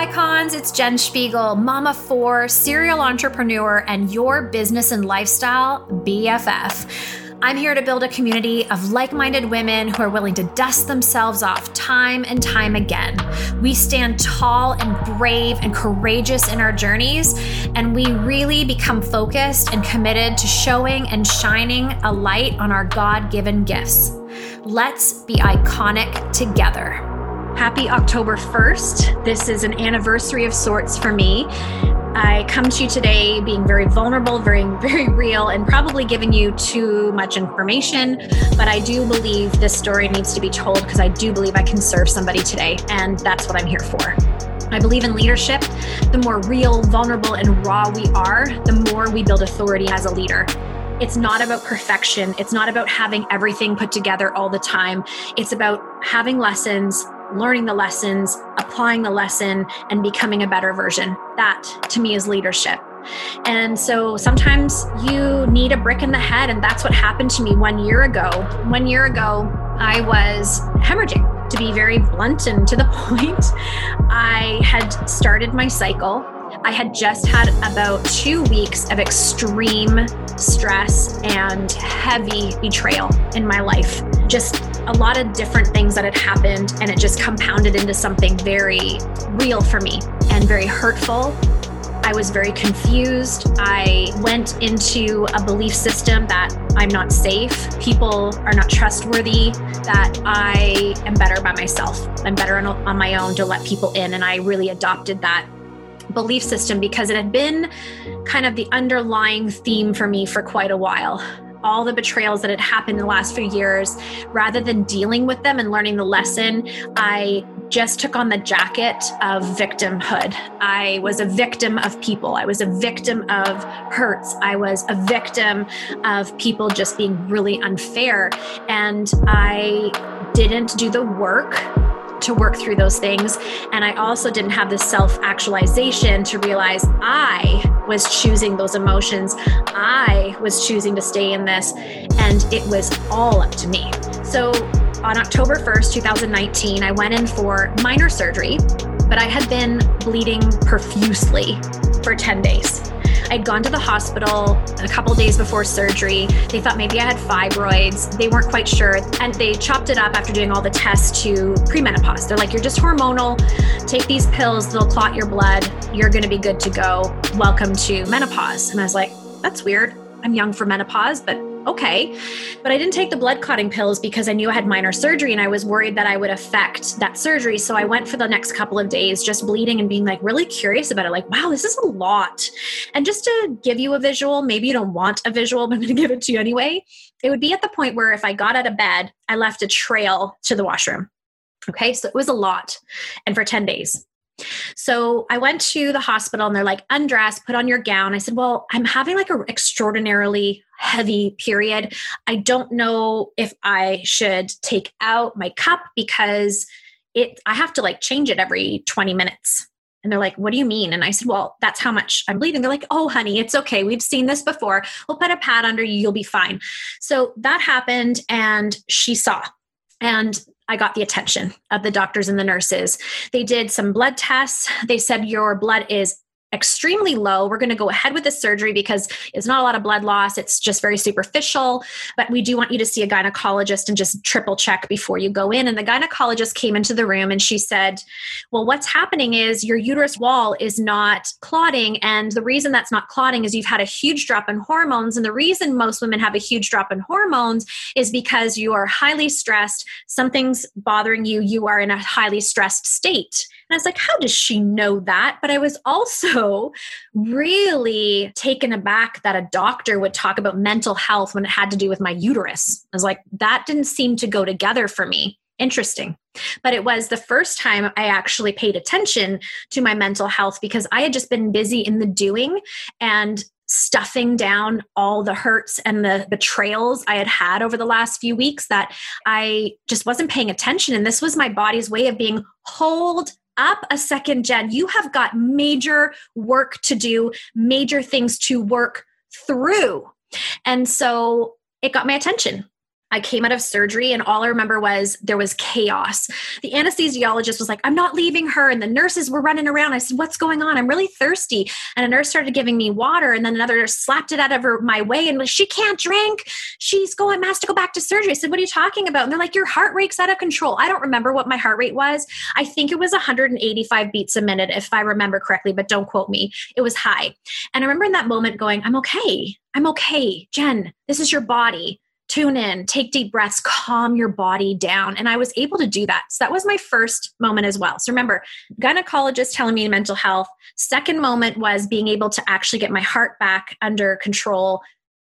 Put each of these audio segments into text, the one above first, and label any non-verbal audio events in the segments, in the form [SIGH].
icons, it's Jen Spiegel, mama four, serial entrepreneur, and your business and lifestyle BFF. I'm here to build a community of like minded women who are willing to dust themselves off time and time again. We stand tall and brave and courageous in our journeys, and we really become focused and committed to showing and shining a light on our God given gifts. Let's be iconic together. Happy October 1st. This is an anniversary of sorts for me. I come to you today being very vulnerable, very, [LAUGHS] very real, and probably giving you too much information. But I do believe this story needs to be told because I do believe I can serve somebody today. And that's what I'm here for. I believe in leadership. The more real, vulnerable, and raw we are, the more we build authority as a leader. It's not about perfection. It's not about having everything put together all the time. It's about having lessons, learning the lessons, applying the lesson, and becoming a better version. That to me is leadership. And so sometimes you need a brick in the head. And that's what happened to me one year ago. One year ago, I was hemorrhaging. To be very blunt and to the [LAUGHS] point, I had started my cycle I had just had about two weeks of extreme stress and heavy betrayal in my life. Just a lot of different things that had happened, and it just compounded into something very real for me and very hurtful. I was very confused. I went into a belief system that I'm not safe, people are not trustworthy, that I am better by myself. I'm better on, on my own to let people in. And I really adopted that belief system because it had been kind of the underlying theme for me for quite a while. All the betrayals that had happened in the last few years, rather than dealing with them and learning the lesson, I just took on the jacket of victimhood. I was a victim of people. I was a victim of hurts. I was a victim of people just being really unfair. And I didn't do the work to work through those things. And I also didn't have the self actualization to realize I was choosing those emotions. I was choosing to stay in this, and it was all up to me. So on October 1st, 2019, I went in for minor surgery, but I had been bleeding profusely for 10 days. I'd gone to the hospital a couple days before surgery. They thought maybe I had fibroids. They weren't quite sure. And they chopped it up after doing all the tests to premenopause. They're like, you're just hormonal. Take these pills, they'll clot your blood. You're going to be good to go. Welcome to menopause. And I was like, that's weird. I'm young for menopause, but okay. But I didn't take the blood clotting pills because I knew I had minor surgery and I was worried that I would affect that surgery. So I went for the next couple of days just bleeding and being like really curious about it. Like, wow, this is a lot. And just to give you a visual, maybe you don't want a visual, but I'm going to give it to you anyway. It would be at the point where if I got out of bed, I left a trail to the washroom. Okay. So it was a lot. And for 10 days. So I went to the hospital and they're like, undress, put on your gown. I said, Well, I'm having like an extraordinarily heavy period. I don't know if I should take out my cup because it I have to like change it every 20 minutes. And they're like, What do you mean? And I said, Well, that's how much I'm bleeding. They're like, Oh, honey, it's okay. We've seen this before. We'll put a pad under you. You'll be fine. So that happened. And she saw. And I got the attention of the doctors and the nurses. They did some blood tests. They said, Your blood is extremely low. We're going to go ahead with the surgery because it's not a lot of blood loss. It's just very superficial. But we do want you to see a gynecologist and just triple check before you go in. And the gynecologist came into the room and she said, Well, what's happening is your uterus wall is not clotting. And the reason that's not clotting is you've had a huge drop in hormones. And the reason most women have a huge drop in hormones is because you are highly stressed, something's bothering you, you are in a highly stressed state. And I was like, how does she know that? But I was also [LAUGHS] really taken aback that a doctor would talk about mental health when it had to do with my uterus. I was like, that didn't seem to go together for me. Interesting. But it was the first time I actually paid attention to my mental health because I had just been busy in the doing and stuffing down all the hurts and the betrayals I had had over the last few weeks that I just wasn't paying attention. And this was my body's way of being, hold up a second, Jen, You have got major work to do, major things to work through. And so it got my attention. I came out of surgery and all I remember was there was chaos. The anesthesiologist was like, I'm not leaving her. And the nurses were running around. I said, What's going on? I'm really thirsty. And a nurse started giving me water. And then another nurse slapped it out of her my way and like, She can't drink. She's going, has to go back to surgery. I said, What are you talking about? And they're like, Your heart rate's out of control. I don't remember what my heart rate was. I think it was 185 beats a minute, if I remember correctly, but don't quote me. It was high. And I remember in that moment going, I'm okay. I'm okay. Jen, this is your body tune in, take deep breaths, calm your body down. And I was able to do that. So that was my first moment as well. So remember, gynecologist telling me mental health. Second moment was being able to actually get my heart back under control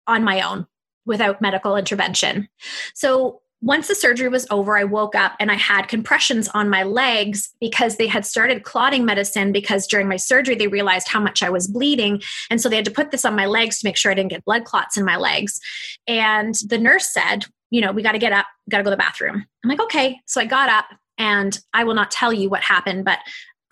on my own without medical intervention. So once the surgery was over, I woke up and I had compressions on my legs because they had started clotting medicine because during my surgery they realized how much I was bleeding. And so they had to put this on my legs to make sure I didn't get blood clots in my legs. And the nurse said, you know, we got to get up, got to go to the bathroom. I'm like, okay. So I got up and I will not tell you what happened, but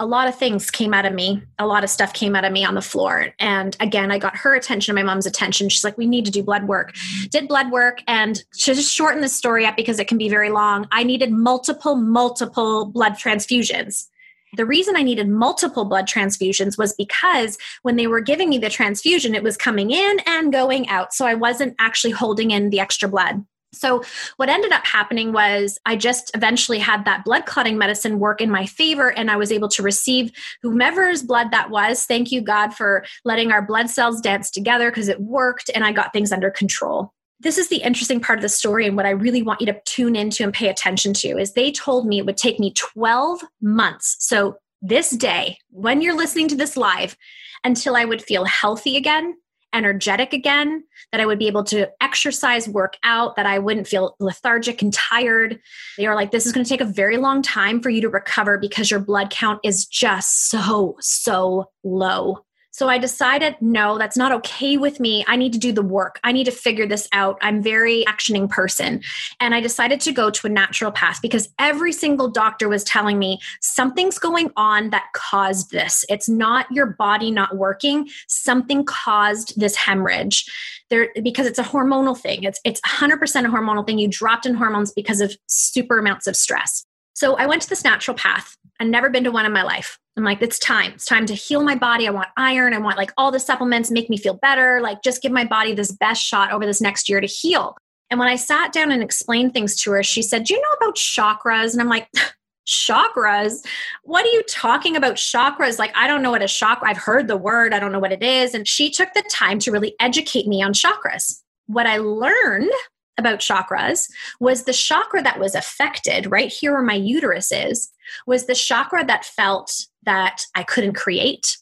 a lot of things came out of me. A lot of stuff came out of me on the floor. And again, I got her attention my mom's attention. She's like, we need to do blood work. Did blood work. And to just shorten the story up because it can be very long, I needed multiple, multiple blood transfusions. The reason I needed multiple blood transfusions was because when they were giving me the transfusion, it was coming in and going out. So I wasn't actually holding in the extra blood. So, what ended up happening was I just eventually had that blood clotting medicine work in my favor, and I was able to receive whomever's blood that was. Thank you, God, for letting our blood cells dance together because it worked and I got things under control. This is the interesting part of the story, and what I really want you to tune into and pay attention to is they told me it would take me 12 months. So, this day, when you're listening to this live, until I would feel healthy again, energetic again, that I would be able to exercise, work out, that I wouldn't feel lethargic and tired. They were like, this is going to take a very long time for you to recover because your blood count is just so, so low. So I decided, no, that's not okay with me. I need to do the work. I need to figure this out. I'm very actioning person. And I decided to go to a naturopath because every single doctor was telling me something's going on that caused this. It's not your body not working. Something caused this hemorrhage. There because it's a hormonal thing. It's it's 100% a hormonal thing. You dropped in hormones because of super amounts of stress. So I went to this naturopath. I've never been to one in my life. I'm like, it's time. It's time to heal my body. I want iron. I want like all the supplements, make me feel better. Like, just give my body this best shot over this next year to heal. And when I sat down and explained things to her, she said, Do you know about chakras? And I'm like, [LAUGHS] chakras what are you talking about chakras like i don't know what a chakra i've heard the word i don't know what it is and she took the time to really educate me on chakras what i learned about chakras was the chakra that was affected right here where my uterus is was the chakra that felt that I couldn't create,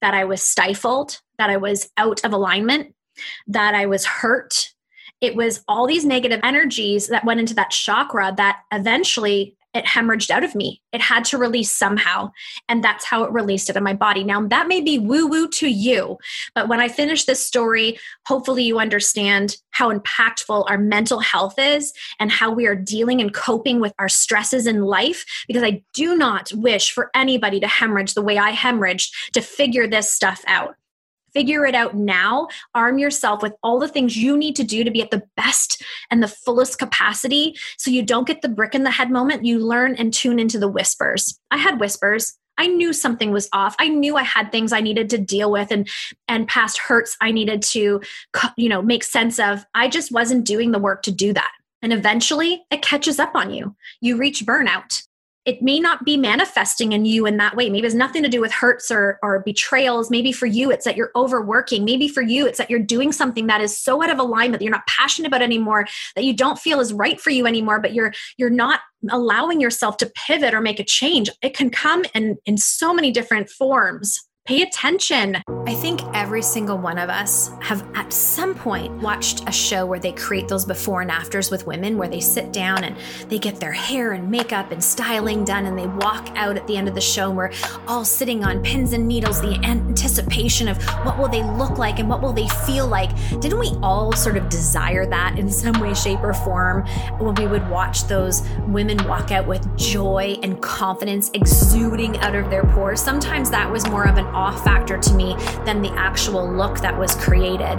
that I was stifled, that I was out of alignment, that I was hurt. It was all these negative energies that went into that chakra that eventually it hemorrhaged out of me. It had to release somehow. And that's how it released it in my body. Now, that may be woo woo to you, but when I finish this story, hopefully you understand how impactful our mental health is and how we are dealing and coping with our stresses in life. Because I do not wish for anybody to hemorrhage the way I hemorrhaged to figure this stuff out. Figure it out now. Arm yourself with all the things you need to do to be at the best and the fullest capacity so you don't get the brick in the head moment. You learn and tune into the whispers. I had whispers. I knew something was off. I knew I had things I needed to deal with and and past hurts I needed to you know make sense of. I just wasn't doing the work to do that. And eventually it catches up on you. You reach burnout it may not be manifesting in you in that way. Maybe it's nothing to do with hurts or, or betrayals. Maybe for you, it's that you're overworking. Maybe for you, it's that you're doing something that is so out of alignment that you're not passionate about anymore, that you don't feel is right for you anymore, but you're you're not allowing yourself to pivot or make a change. It can come in in so many different forms. Pay attention. I think every single one of us have at some point watched a show where they create those before and afters with women where they sit down and they get their hair and makeup and styling done and they walk out at the end of the show and we're all sitting on pins and needles, the anticipation of what will they look like and what will they feel like. Didn't we all sort of desire that in some way, shape, or form when we would watch those women walk out with joy and confidence exuding out of their pores? Sometimes that was more of an awe factor to me than the actual look that was created.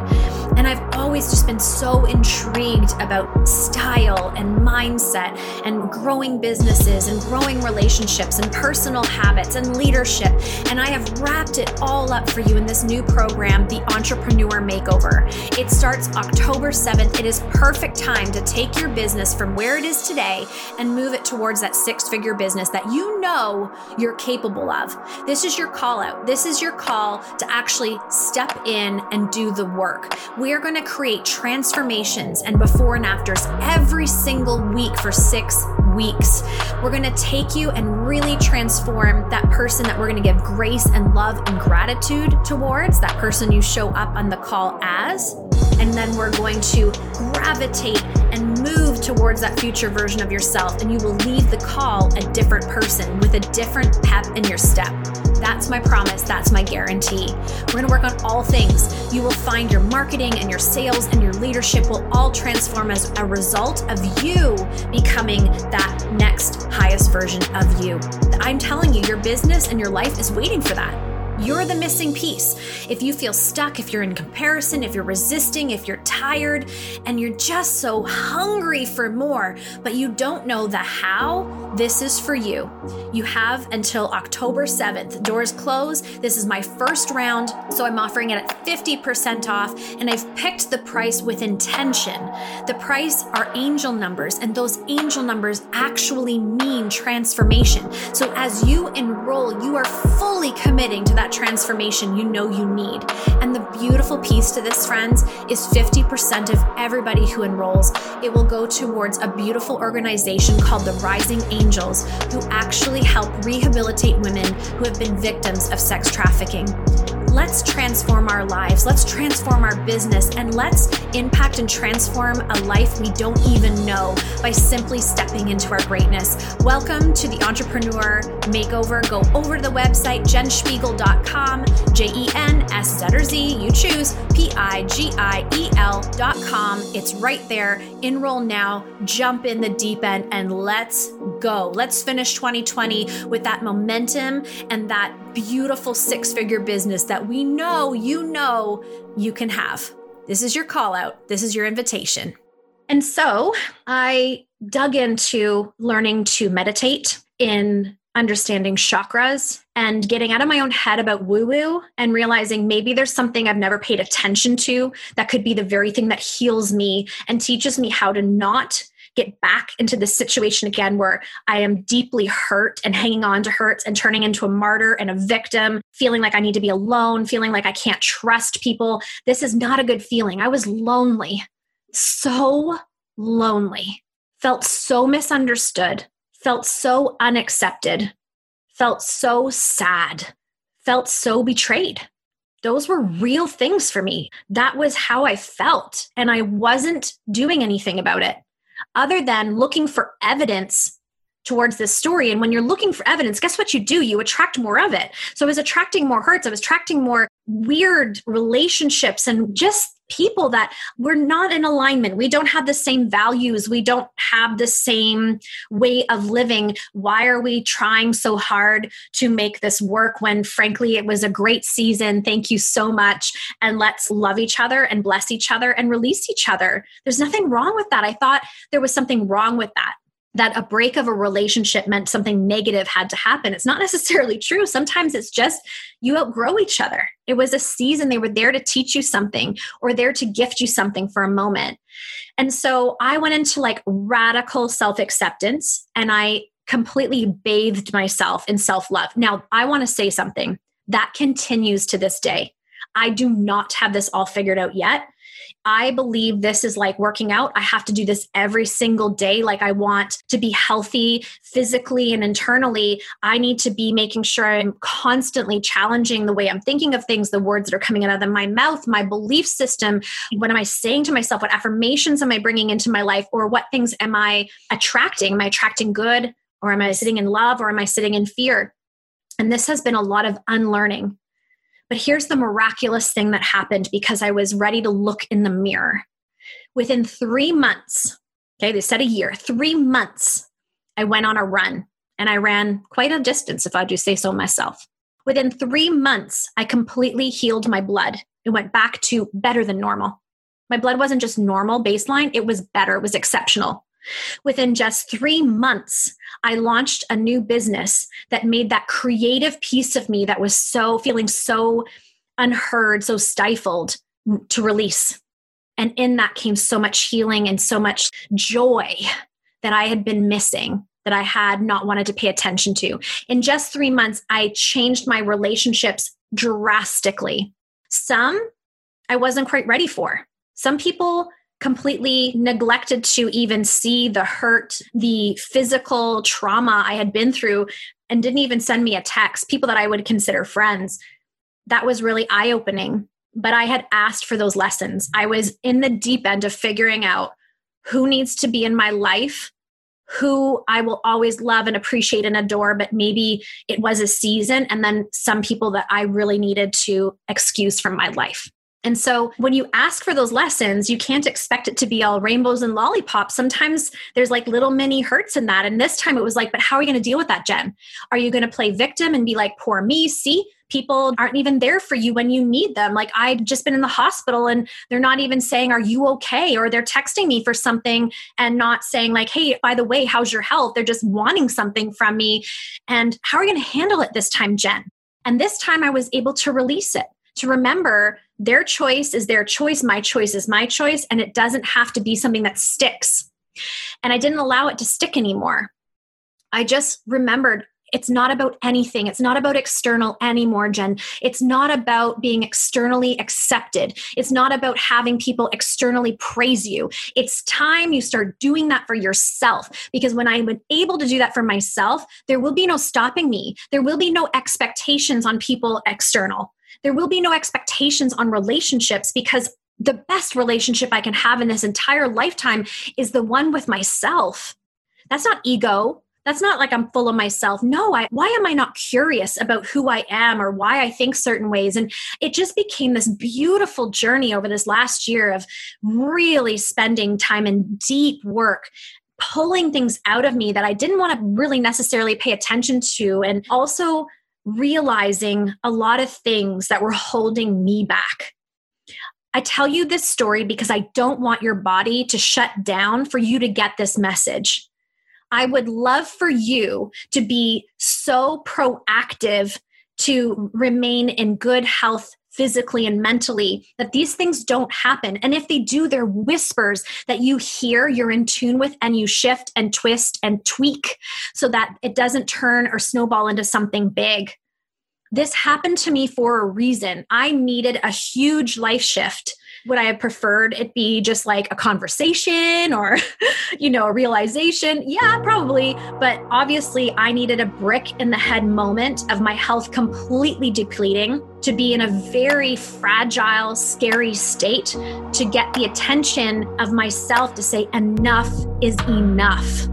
And I've always just been so intrigued about style and mindset and growing businesses and growing relationships and personal habits and leadership. And I have wrapped it all up for you in this new program, the Entrepreneur Makeover. It starts October 7th. It is perfect time to take your business from where it is today and move it towards that six figure business that you know you're capable of. This is your call out. This is your call to actually step in and do the work. We are going to create transformations and before and afters every single week for six weeks. We're going to take you and really transform that person that we're going to give grace and love and gratitude towards, that person you show up on the call as. And then we're going to gravitate and move towards that future version of yourself. And you will leave the call a different person with a different pep in your step. That's my promise. That's my guarantee. We're going to work on all things. You will find your marketing and your sales and your leadership will all transform as a result of you becoming that next highest version of you. I'm telling you, your business and your life is waiting for that. You're the missing piece. If you feel stuck, if you're in comparison, if you're resisting, if you're tired, and you're just so hungry for more, but you don't know the how, this is for you. You have until October 7th. Doors close. This is my first round, so I'm offering it at 50% off, and I've picked the price with intention. The price are angel numbers, and those angel numbers actually mean transformation. So as you enroll, you are fully committing to that transformation you know you need. And the beautiful piece to this, friends, is 50% of everybody who enrolls, it will go towards a beautiful organization called the Rising Angels, who actually help rehabilitate women who have been victims of sex trafficking let's transform our lives, let's transform our business, and let's impact and transform a life we don't even know by simply stepping into our greatness. Welcome to the Entrepreneur Makeover. Go over to the website, jenspiegel.com, J E N S Z or Z, you choose, P I G I E L.com. It's right there. Enroll now, jump in the deep end, and let's go. Let's finish 2020 with that momentum and that beautiful six figure business that we know you know you can have. This is your call out, this is your invitation. And so I dug into learning to meditate in understanding chakras and getting out of my own head about woo woo and realizing maybe there's something I've never paid attention to that could be the very thing that heals me and teaches me how to not get back into this situation again where I am deeply hurt and hanging on to hurts and turning into a martyr and a victim, feeling like I need to be alone, feeling like I can't trust people. This is not a good feeling. I was lonely, so lonely, felt so misunderstood, felt so unaccepted, felt so sad, felt so betrayed those were real things for me. That was how I felt. And I wasn't doing anything about it other than looking for evidence towards this story. And when you're looking for evidence, guess what you do? You attract more of it. So I was attracting more hurts. I was attracting more weird relationships and just people that we're not in alignment. We don't have the same values. We don't have the same way of living. Why are we trying so hard to make this work when, frankly, it was a great season? Thank you so much. And let's love each other and bless each other and release each other. There's nothing wrong with that. I thought there was something wrong with that that a break of a relationship meant something negative had to happen. It's not [LAUGHS] necessarily true. Sometimes it's just you outgrow each other. It was a season, they were there to teach you something or there to gift you something for a moment. And so I went into like radical self acceptance and I completely bathed myself in self love. Now, I want to say something that continues to this day. I do not have this all figured out yet. I believe this is like working out. I have to do this every single day. Like, I want to be healthy physically and internally. I need to be making sure I'm constantly challenging the way I'm thinking of things, the words that are coming out of my mouth, my belief system. What am I saying to myself? What affirmations am I bringing into my life? Or what things am I attracting? Am I attracting good? Or am I sitting in love? Or am I sitting in fear? And this has been a lot of unlearning but here's the miraculous thing that happened because I was ready to look in the mirror. Within three months, okay, they said a year, three months, I went on a run and I ran quite a distance, if I do say so myself. Within three months, I completely healed my blood. It went back to better than normal. My blood wasn't just normal baseline, it was better, it was exceptional. Within just three months, I launched a new business that made that creative piece of me that was so feeling so unheard, so stifled mm, to release. And in that came so much healing and so much joy that I had been missing, that I had not wanted to pay attention to. In just three months, I changed my relationships drastically. Some I wasn't quite ready for. Some people completely neglected to even see the hurt, the physical trauma I had been through, and didn't even send me a text. People that I would consider friends. That was really eye opening. But I had asked for those lessons. I was in the deep end of figuring out who needs to be in my life, who I will always love and appreciate and adore, but maybe it was a season, and then some people that I really needed to excuse from my life. And so when you ask for those lessons, you can't expect it to be all rainbows and lollipops. Sometimes there's like little mini hurts in that. And this time it was like, but how are you going to deal with that, Jen? Are you going to play victim and be like, poor me? See, people aren't even there for you when you need them. Like I'd just been in the hospital and they're not even saying, Are you okay? Or they're texting me for something and not saying, like, hey, by the way, how's your health? They're just wanting something from me. And how are you going to handle it this time, Jen? And this time I was able to release it to remember their choice is their choice, my choice is my choice, and it doesn't have to be something that sticks. And I didn't allow it to stick anymore. I just remembered it's not about anything. It's not about external anymore, Jen. It's not about being externally accepted. It's not about having people externally praise you. It's time you start doing that for yourself. Because when I'm able to do that for myself, there will be no stopping me. There will be no expectations on people external there will be no expectations on relationships because the best relationship I can have in this entire lifetime is the one with myself. That's not ego. That's not like I'm full of myself. No, I, why am I not curious about who I am or why I think certain ways? And it just became this beautiful journey over this last year of really spending time in deep work pulling things out of me that I didn't want to really necessarily pay attention to and also realizing a lot of things that were holding me back. I tell you this story because I don't want your body to shut down for you to get this message. I would love for you to be so proactive to remain in good health physically and mentally that these things don't happen. And if they do, they're whispers that you hear, you're in tune with, and you shift and twist and tweak so that it doesn't turn or snowball into something big. This happened to me for a reason. I needed a huge life shift would I have preferred it be just like a conversation or, [LAUGHS] you know, a realization? Yeah, probably. But obviously, I needed a brick in the head moment of my health completely depleting to be in a very fragile, scary state to get the attention of myself to say, enough is enough.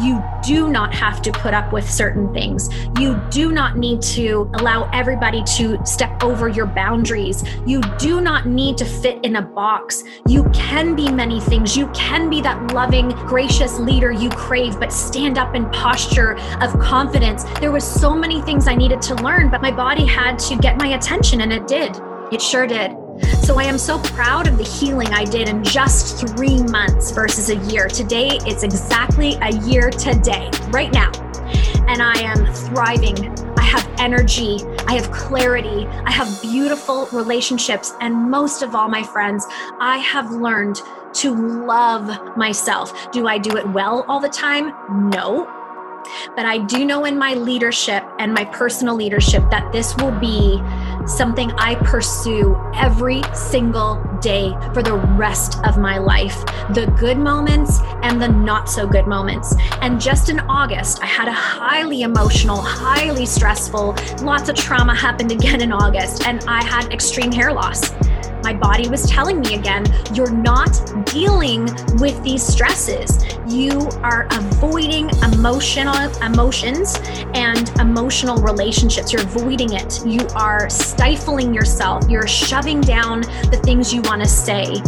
You do not have to put up with certain things. You do not need to allow everybody to step over your boundaries. You do not need to fit in a box. You can be many things. You can be that loving, gracious leader you crave, but stand up in posture of confidence. There was so many things I needed to learn, but my body had to get my attention and it did. It sure did. So I am so proud of the healing I did in just three months versus a year. Today, it's exactly a year today, right now. And I am thriving. I have energy. I have clarity. I have beautiful relationships. And most of all, my friends, I have learned to love myself. Do I do it well all the time? No. But I do know in my leadership and my personal leadership that this will be something I pursue every single day for the rest of my life the good moments and the not so good moments. And just in August, I had a highly emotional, highly stressful, lots of trauma happened again in August, and I had extreme hair loss my body was telling me again, you're not dealing with these stresses. You are avoiding emotional emotions and emotional relationships. You're avoiding it. You are stifling yourself. You're shoving down the things you want to say.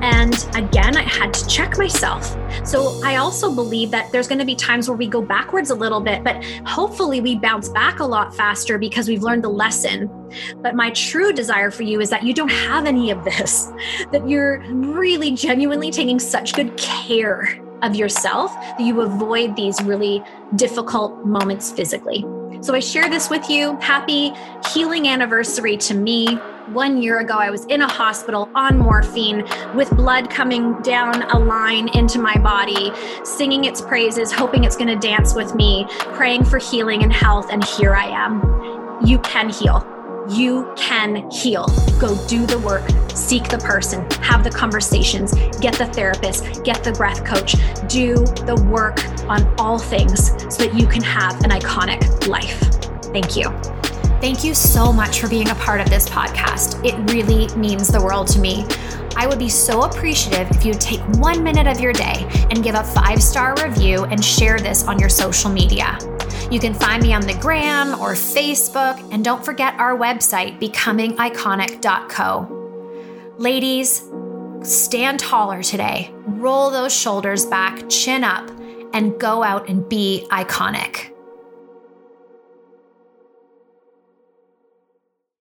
And again, I had to check myself. So I also believe that there's going to be times where we go backwards a little bit, but hopefully we bounce back a lot faster because we've learned the lesson. But my true desire for you is that you don't have any of this, [LAUGHS] that you're really genuinely taking such good care of yourself that you avoid these really difficult moments physically. So I share this with you. Happy healing anniversary to me. One year ago, I was in a hospital on morphine with blood coming down a line into my body, singing its praises, hoping it's going to dance with me, praying for healing and health. And here I am. You can heal you can heal. Go do the work, seek the person, have the conversations, get the therapist, get the breath coach, do the work on all things so that you can have an iconic life. Thank you. Thank you so much for being a part of this podcast. It really means the world to me. I would be so appreciative if you'd take one minute of your day and give a five star review and share this on your social media. You can find me on the gram or Facebook, and don't forget our website, becomingiconic.co. Ladies, stand taller today, roll those shoulders back, chin up, and go out and be iconic.